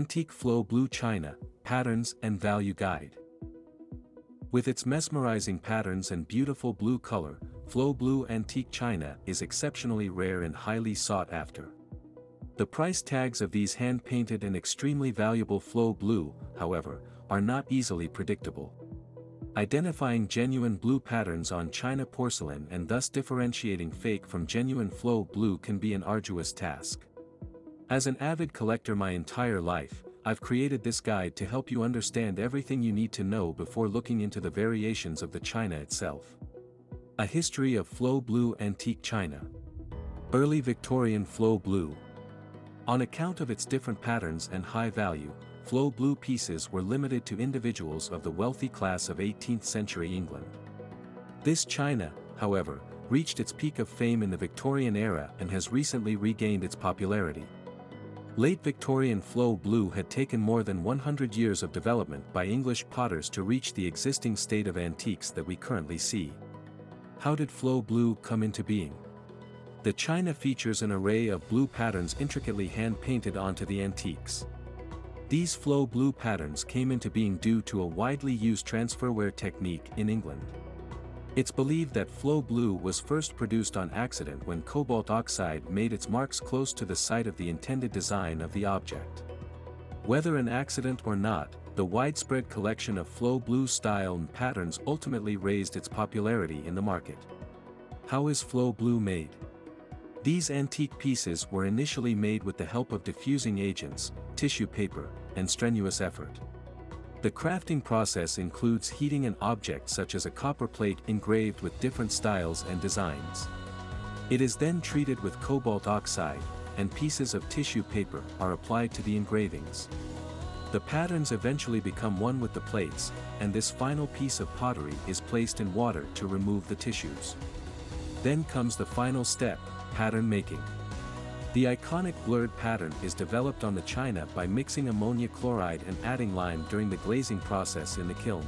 Antique Flow Blue China, Patterns and Value Guide. With its mesmerizing patterns and beautiful blue color, Flow Blue Antique China is exceptionally rare and highly sought after. The price tags of these hand-painted and extremely valuable Flow Blue, however, are not easily predictable. Identifying genuine blue patterns on China porcelain and thus differentiating fake from genuine Flow Blue can be an arduous task. As an avid collector my entire life, I've created this guide to help you understand everything you need to know before looking into the variations of the China itself. A History of Flow Blue Antique China Early Victorian Flow Blue On account of its different patterns and high value, Flow Blue pieces were limited to individuals of the wealthy class of 18th century England. This China, however, reached its peak of fame in the Victorian era and has recently regained its popularity. Late Victorian Flow Blue had taken more than 100 years of development by English potters to reach the existing state of antiques that we currently see. How did Flow Blue come into being? The china features an array of blue patterns intricately hand-painted onto the antiques. These flow blue patterns came into being due to a widely used transferware technique in England. It's believed that flow blue was first produced on accident when cobalt oxide made its marks close to the site of the intended design of the object. Whether an accident or not, the widespread collection of flow blue style and patterns ultimately raised its popularity in the market. How is flow blue made? These antique pieces were initially made with the help of diffusing agents, tissue paper, and strenuous effort. The crafting process includes heating an object such as a copper plate engraved with different styles and designs. It is then treated with cobalt oxide, and pieces of tissue paper are applied to the engravings. The patterns eventually become one with the plates, and this final piece of pottery is placed in water to remove the tissues. Then comes the final step, pattern making. The iconic blurred pattern is developed on the china by mixing ammonia chloride and adding lime during the glazing process in the kiln.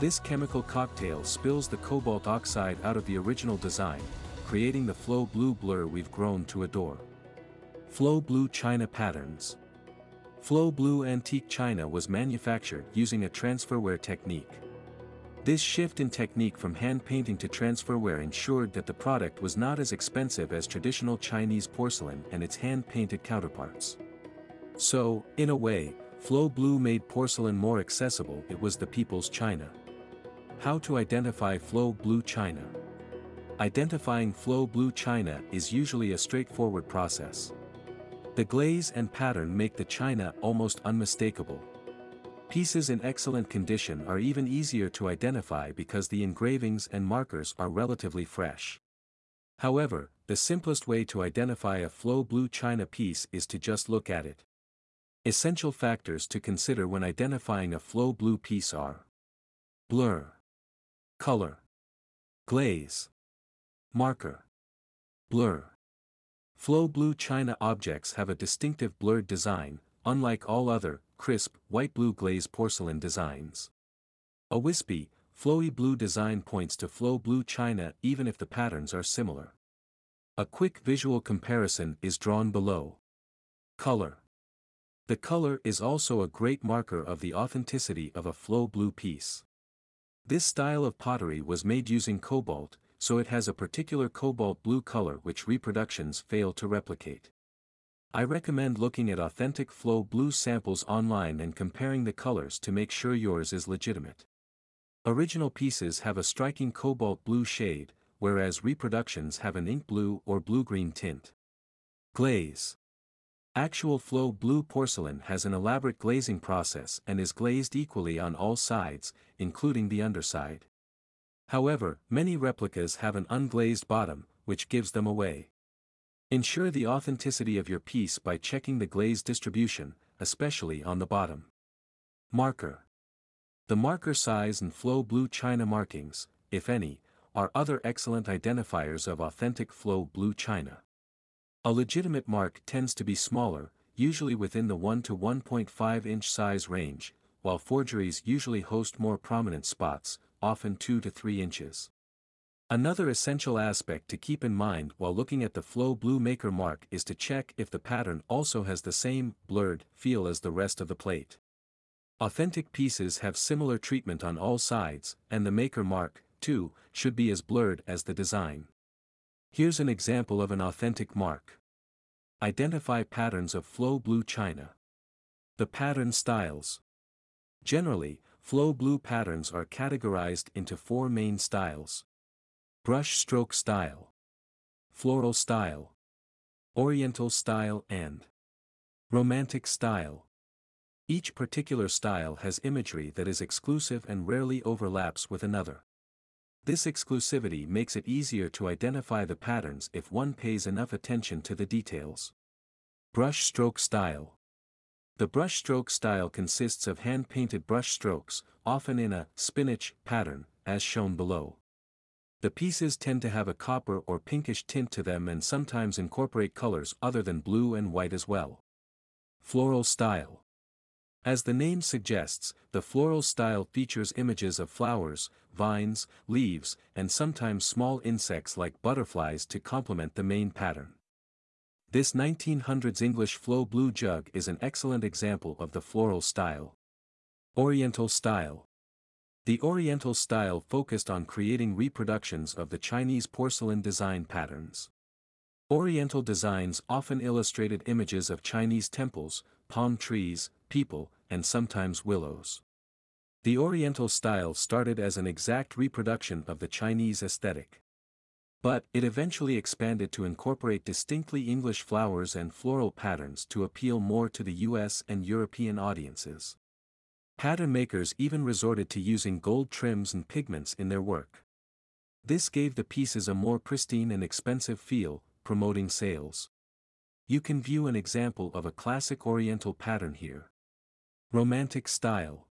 This chemical cocktail spills the cobalt oxide out of the original design, creating the flow blue blur we've grown to adore. Flow Blue China Patterns Flow Blue Antique China was manufactured using a transferware technique. This shift in technique from hand painting to transferware ensured that the product was not as expensive as traditional Chinese porcelain and its hand-painted counterparts. So, in a way, Flow Blue made porcelain more accessible it was the people's china. How to identify Flow Blue China Identifying Flow Blue China is usually a straightforward process. The glaze and pattern make the china almost unmistakable. Pieces in excellent condition are even easier to identify because the engravings and markers are relatively fresh. However, the simplest way to identify a flow blue china piece is to just look at it. Essential factors to consider when identifying a flow blue piece are Blur Color Glaze Marker Blur Flow blue china objects have a distinctive blurred design, unlike all other, crisp, white-blue glaze porcelain designs. A wispy, flowy blue design points to flow blue china even if the patterns are similar. A quick visual comparison is drawn below. Color. The color is also a great marker of the authenticity of a flow blue piece. This style of pottery was made using cobalt, so it has a particular cobalt blue color which reproductions fail to replicate. I recommend looking at authentic flow blue samples online and comparing the colors to make sure yours is legitimate. Original pieces have a striking cobalt blue shade, whereas reproductions have an ink blue or blue-green tint. Glaze. Actual flow blue porcelain has an elaborate glazing process and is glazed equally on all sides, including the underside. However, many replicas have an unglazed bottom, which gives them away. Ensure the authenticity of your piece by checking the glaze distribution, especially on the bottom. Marker. The marker size and flow blue china markings, if any, are other excellent identifiers of authentic flow blue china. A legitimate mark tends to be smaller, usually within the 1 to 1.5 inch size range, while forgeries usually host more prominent spots, often 2 to 3 inches. Another essential aspect to keep in mind while looking at the Flow Blue Maker mark is to check if the pattern also has the same, blurred, feel as the rest of the plate. Authentic pieces have similar treatment on all sides, and the Maker mark, too, should be as blurred as the design. Here's an example of an authentic mark. Identify patterns of Flow Blue China. The pattern styles. Generally, Flow Blue patterns are categorized into four main styles. Brush stroke style. Floral style. Oriental style and Romantic style. Each particular style has imagery that is exclusive and rarely overlaps with another. This exclusivity makes it easier to identify the patterns if one pays enough attention to the details. Brush stroke style. The brush stroke style consists of hand-painted brush strokes, often in a spinach pattern, as shown below. The pieces tend to have a copper or pinkish tint to them and sometimes incorporate colors other than blue and white as well. Floral style. As the name suggests, the floral style features images of flowers, vines, leaves, and sometimes small insects like butterflies to complement the main pattern. This 1900s English flow blue jug is an excellent example of the floral style. Oriental style. The Oriental style focused on creating reproductions of the Chinese porcelain design patterns. Oriental designs often illustrated images of Chinese temples, palm trees, people, and sometimes willows. The Oriental style started as an exact reproduction of the Chinese aesthetic. But it eventually expanded to incorporate distinctly English flowers and floral patterns to appeal more to the US and European audiences. Pattern makers even resorted to using gold trims and pigments in their work. This gave the pieces a more pristine and expensive feel, promoting sales. You can view an example of a classic Oriental pattern here. Romantic style.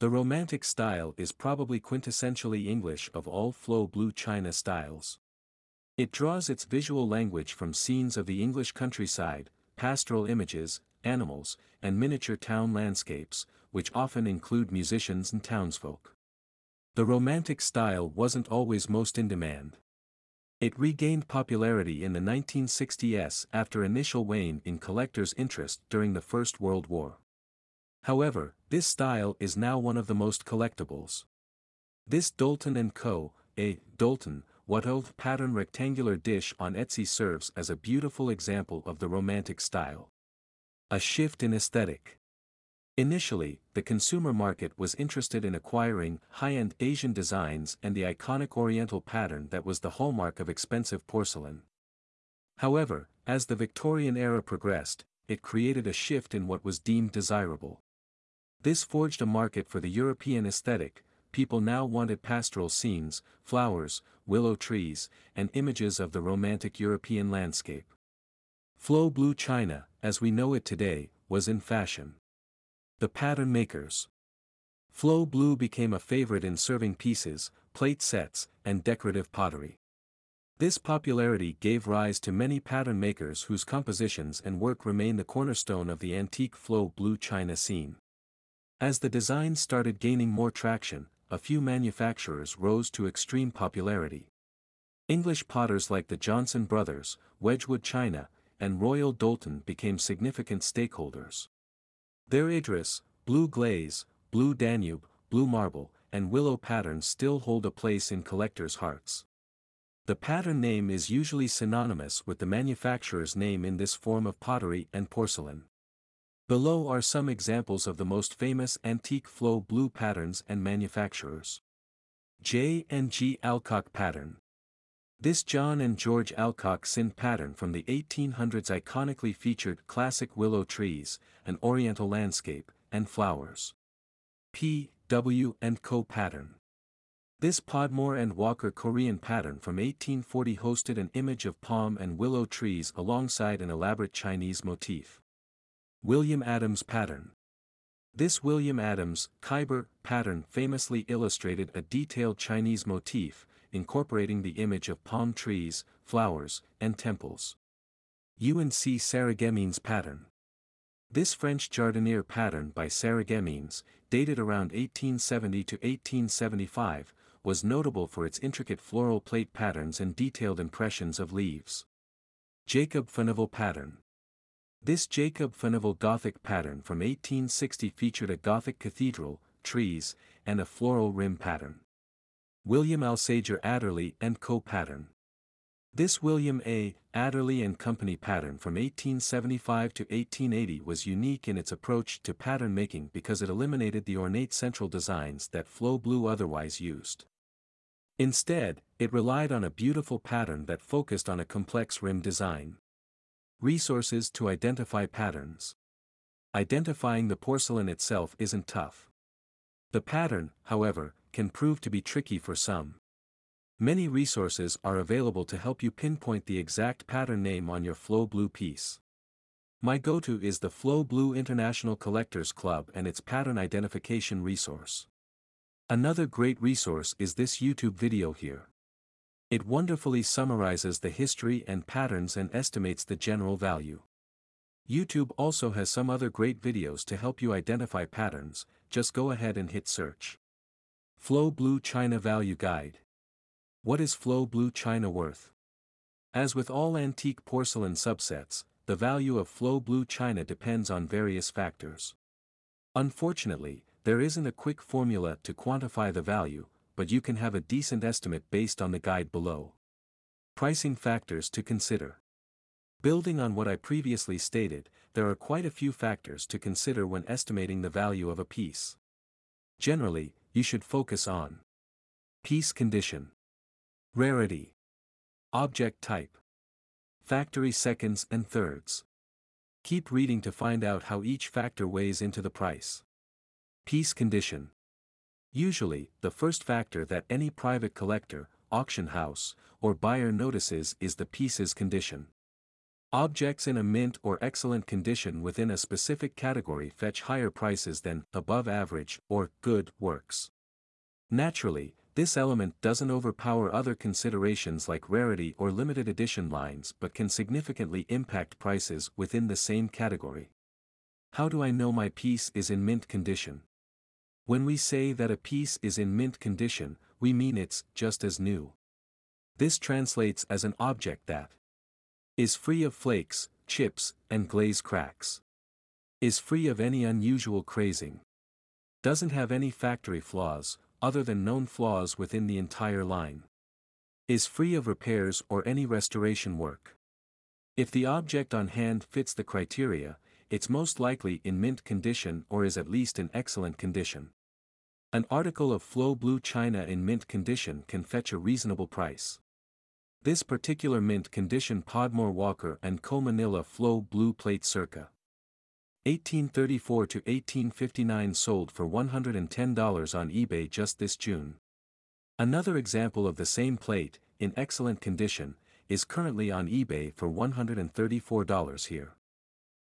The Romantic style is probably quintessentially English of all flow blue china styles. It draws its visual language from scenes of the English countryside, pastoral images, animals, and miniature town landscapes, which often include musicians and townsfolk. The Romantic style wasn't always most in demand. It regained popularity in the 1960s after initial wane in collectors' interest during the First World War. However, this style is now one of the most collectibles. This Doulton & Co., a Doulton, Watteau pattern rectangular dish on Etsy serves as a beautiful example of the romantic style. A shift in aesthetic. Initially, the consumer market was interested in acquiring high-end Asian designs and the iconic Oriental pattern that was the hallmark of expensive porcelain. However, as the Victorian era progressed, it created a shift in what was deemed desirable. This forged a market for the European aesthetic, people now wanted pastoral scenes, flowers, willow trees, and images of the romantic European landscape. Flow blue china, as we know it today, was in fashion. The pattern makers. Flow blue became a favorite in serving pieces, plate sets, and decorative pottery. This popularity gave rise to many pattern makers whose compositions and work remain the cornerstone of the antique flow blue china scene. As the design started gaining more traction, a few manufacturers rose to extreme popularity. English potters like the Johnson Brothers, Wedgwood China, and Royal Doulton became significant stakeholders. Their Idris, Blue Glaze, Blue Danube, Blue Marble, and Willow patterns still hold a place in collectors' hearts. The pattern name is usually synonymous with the manufacturer's name in this form of pottery and porcelain. Below are some examples of the most famous antique flow blue patterns and manufacturers. J and G Alcock pattern. This John and George Alcock Scinde pattern from the 1800s iconically featured classic willow trees, an oriental landscape, and flowers. P. W. and Co. pattern. This Podmore and Walker Corean pattern from 1840 hosted an image of palm and willow trees alongside an elaborate Chinese motif. William Adams pattern. This William Adams, Khyber, pattern famously illustrated a detailed Chinese motif, incorporating the image of palm trees, flowers, and temples. UNC Sarreguemines pattern. This French jardinier pattern by Sarreguemines, dated around 1870 to 1875, was notable for its intricate floral plate patterns and detailed impressions of leaves. Jacob Furnival Pattern This Jacob Furnival Gothic pattern from 1860 featured a Gothic cathedral, trees, and a floral rim pattern. William Alsager Adderley and Co. pattern. This William A. Adderley and Company pattern from 1875 to 1880 was unique in its approach to pattern making because it eliminated the ornate central designs that Flow Blue otherwise used. Instead, it relied on a beautiful pattern that focused on a complex rim design. Resources to identify patterns. Identifying the porcelain itself isn't tough. The pattern, however, can prove to be tricky for some. Many resources are available to help you pinpoint the exact pattern name on your Flow Blue piece. My go-to is the Flow Blue International Collectors Club and its pattern identification resource. Another great resource is this YouTube video here. It wonderfully summarizes the history and patterns and estimates the general value. YouTube also has some other great videos to help you identify patterns, just go ahead and hit search. Flow Blue China Value Guide what is Flow Blue China worth? As with all antique porcelain subsets, the value of Flow Blue China depends on various factors. Unfortunately, there isn't a quick formula to quantify the value, but you can have a decent estimate based on the guide below. Pricing factors to consider. Building on what I previously stated, there are quite a few factors to consider when estimating the value of a piece. Generally, you should focus on piece condition. Rarity. Object type. Factory seconds and thirds. Keep reading to find out how each factor weighs into the price. Piece condition. Usually, the first factor that any private collector, auction house, or buyer notices is the piece's condition. Objects in a mint or excellent condition within a specific category fetch higher prices than above average or good works. Naturally, this element doesn't overpower other considerations like rarity or limited edition lines but can significantly impact prices within the same category. How do I know my piece is in mint condition? When we say that a piece is in mint condition, we mean it's just as new. This translates as an object that is free of flakes, chips, and glaze cracks. Is free of any unusual crazing. Doesn't have any factory flaws, other than known flaws within the entire line. Is free of repairs or any restoration work. If the object on hand fits the criteria, it's most likely in mint condition or is at least in excellent condition. An article of Flow Blue China in mint condition can fetch a reasonable price. This particular mint condition Podmore Walker and Co Manila Flow Blue Plate circa 1834 to 1859 sold for $110 on eBay just this June. Another example of the same plate, in excellent condition, is currently on eBay for $134 here.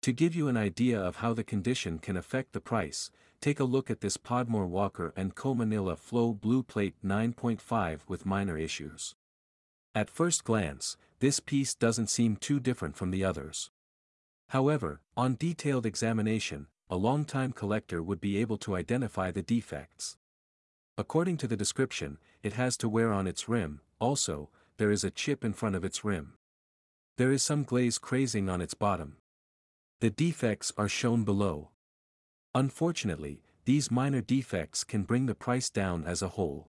To give you an idea of how the condition can affect the price, take a look at this Podmore Walker & Co Manila Flow Blue Plate 9.5 with minor issues. At first glance, this piece doesn't seem too different from the others. However, on detailed examination, a long-time collector would be able to identify the defects. According to the description, it has to wear on its rim, also, there is a chip in front of its rim. There is some glaze crazing on its bottom. The defects are shown below. Unfortunately, these minor defects can bring the price down as a whole.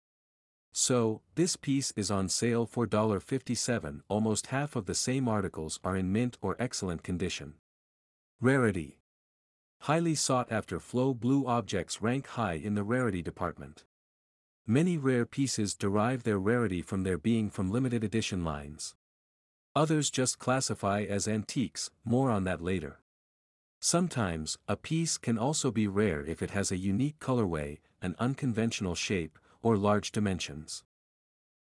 So, this piece is on sale for $57 almost half of the same articles are in mint or excellent condition. Rarity. Highly sought after flow blue objects rank high in the rarity department. Many rare pieces derive their rarity from their being from limited edition lines. Others just classify as antiques, more on that later. Sometimes, a piece can also be rare if it has a unique colorway, an unconventional shape, or large dimensions.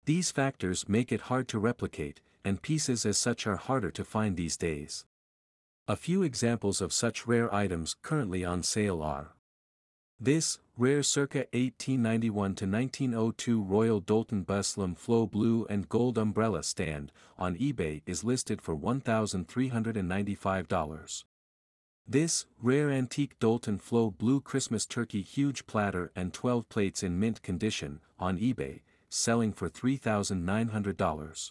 These factors make it hard to replicate, and pieces as such are harder to find these days. A few examples of such rare items currently on sale are this, rare circa 1891 to 1902 Royal Doulton Beslan Flow Blue and Gold Umbrella Stand, on eBay is listed for $1,395. This, rare antique Doulton Flow Blue Christmas Turkey Huge Platter and 12 plates in mint condition, on eBay, selling for $3,900.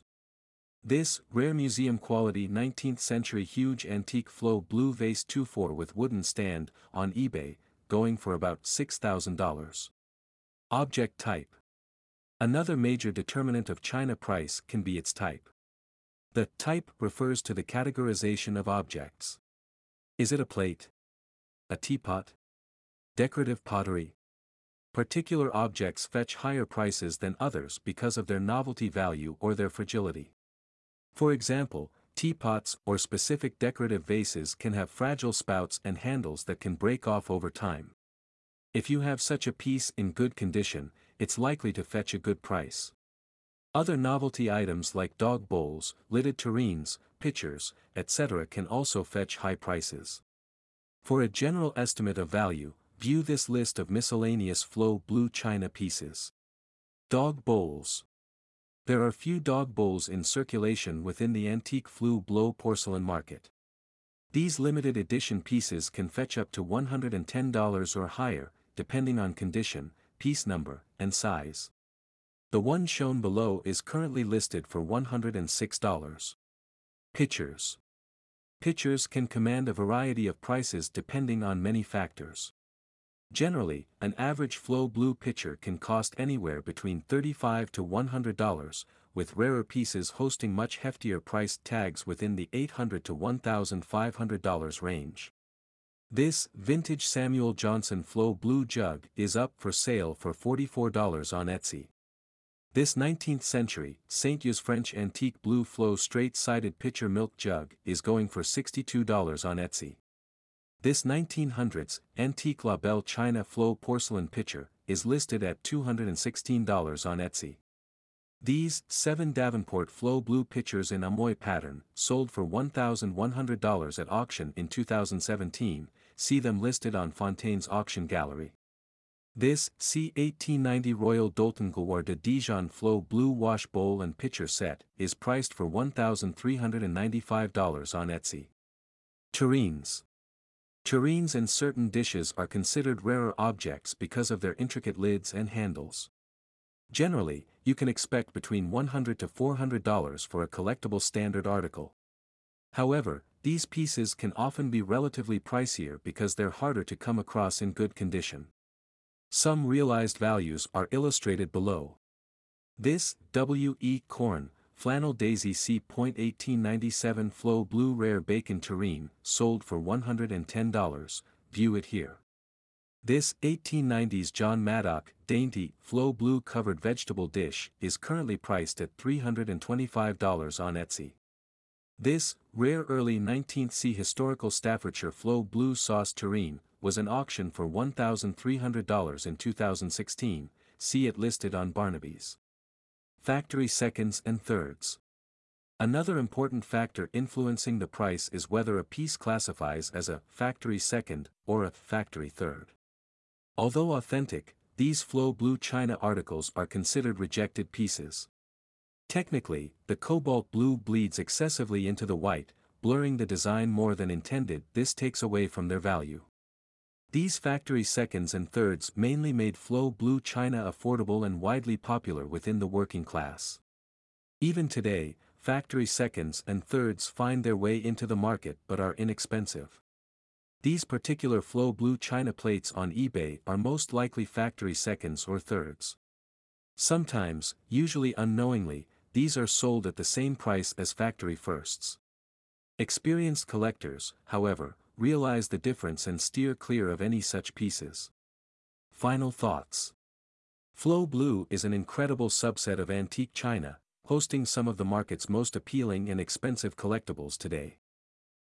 This, rare museum quality 19th century huge antique flow blue vase 2-4 with wooden stand, on eBay, going for about $6,000. Object type. Another major determinant of china price can be its type. The type refers to the categorization of objects. Is it a plate? A teapot? Decorative pottery? Particular objects fetch higher prices than others because of their novelty value or their fragility. For example, teapots or specific decorative vases can have fragile spouts and handles that can break off over time. If you have such a piece in good condition, it's likely to fetch a good price. Other novelty items like dog bowls, lidded tureens, pitchers, etc. can also fetch high prices. For a general estimate of value, view this list of miscellaneous flow blue china pieces. Dog bowls. There are few dog bowls in circulation within the antique flue blow porcelain market. These limited edition pieces can fetch up to $110 or higher, depending on condition, piece number, and size. The one shown below is currently listed for $106. Pitchers. Pitchers can command a variety of prices depending on many factors. Generally, an average flow blue pitcher can cost anywhere between $35 to $100, with rarer pieces hosting much heftier price tags within the $800 to $1,500 range. This vintage Samuel Johnson Flow Blue Jug is up for sale for $44 on Etsy. This 19th century. Hugh's French antique blue flow straight-sided pitcher milk jug is going for $62 on Etsy. This 1900s, antique La Belle China Flow porcelain pitcher, is listed at $216 on Etsy. These, 7 Davenport Flow Blue pitchers in Amoy pattern, sold for $1,100 at auction in 2017, see them listed on Fontaine's auction gallery. This, C1890 Royal Doulton Gloire de Dijon Flow Blue Wash Bowl and Pitcher Set, is priced for $1,395 on Etsy. Tureens. Tureens and certain dishes are considered rarer objects because of their intricate lids and handles. Generally, you can expect between $100 to $400 for a collectible standard article. However, these pieces can often be relatively pricier because they're harder to come across in good condition. Some realized values are illustrated below. This, W. E. Corn, Flannel Daisy C. 1897 Flow Blue Rare Bacon Tureen, sold for $110, view it here. This 1890s John Maddock, dainty, flow blue covered vegetable dish is currently priced at $325 on Etsy. This, rare early 19th C historical Staffordshire flow blue sauce tureen, was an auction for $1,300 in 2016, see it listed on Barnaby's. Factory seconds and thirds. Another important factor influencing the price is whether a piece classifies as a factory second or a factory third. Although authentic, these flow blue china articles are considered rejected pieces. Technically, the cobalt blue bleeds excessively into the white, blurring the design more than intended this takes away from their value. These factory seconds and thirds mainly made flow blue china affordable and widely popular within the working class. Even today, factory seconds and thirds find their way into the market but are inexpensive. These particular flow blue china plates on eBay are most likely factory seconds or thirds. Sometimes, usually unknowingly, these are sold at the same price as factory firsts. Experienced collectors, however, realize the difference and steer clear of any such pieces. Final thoughts. Flow Blue is an incredible subset of antique china, hosting some of the market's most appealing and expensive collectibles today.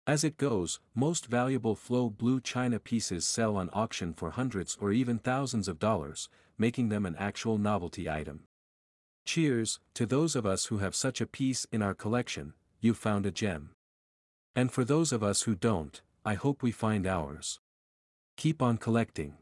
As it goes, most valuable Flow Blue china pieces sell on auction for hundreds or even thousands of dollars, making them an actual novelty item. Cheers, to those of us who have such a piece in our collection, you found a gem. And for those of us who don't, I hope we find ours. Keep on collecting.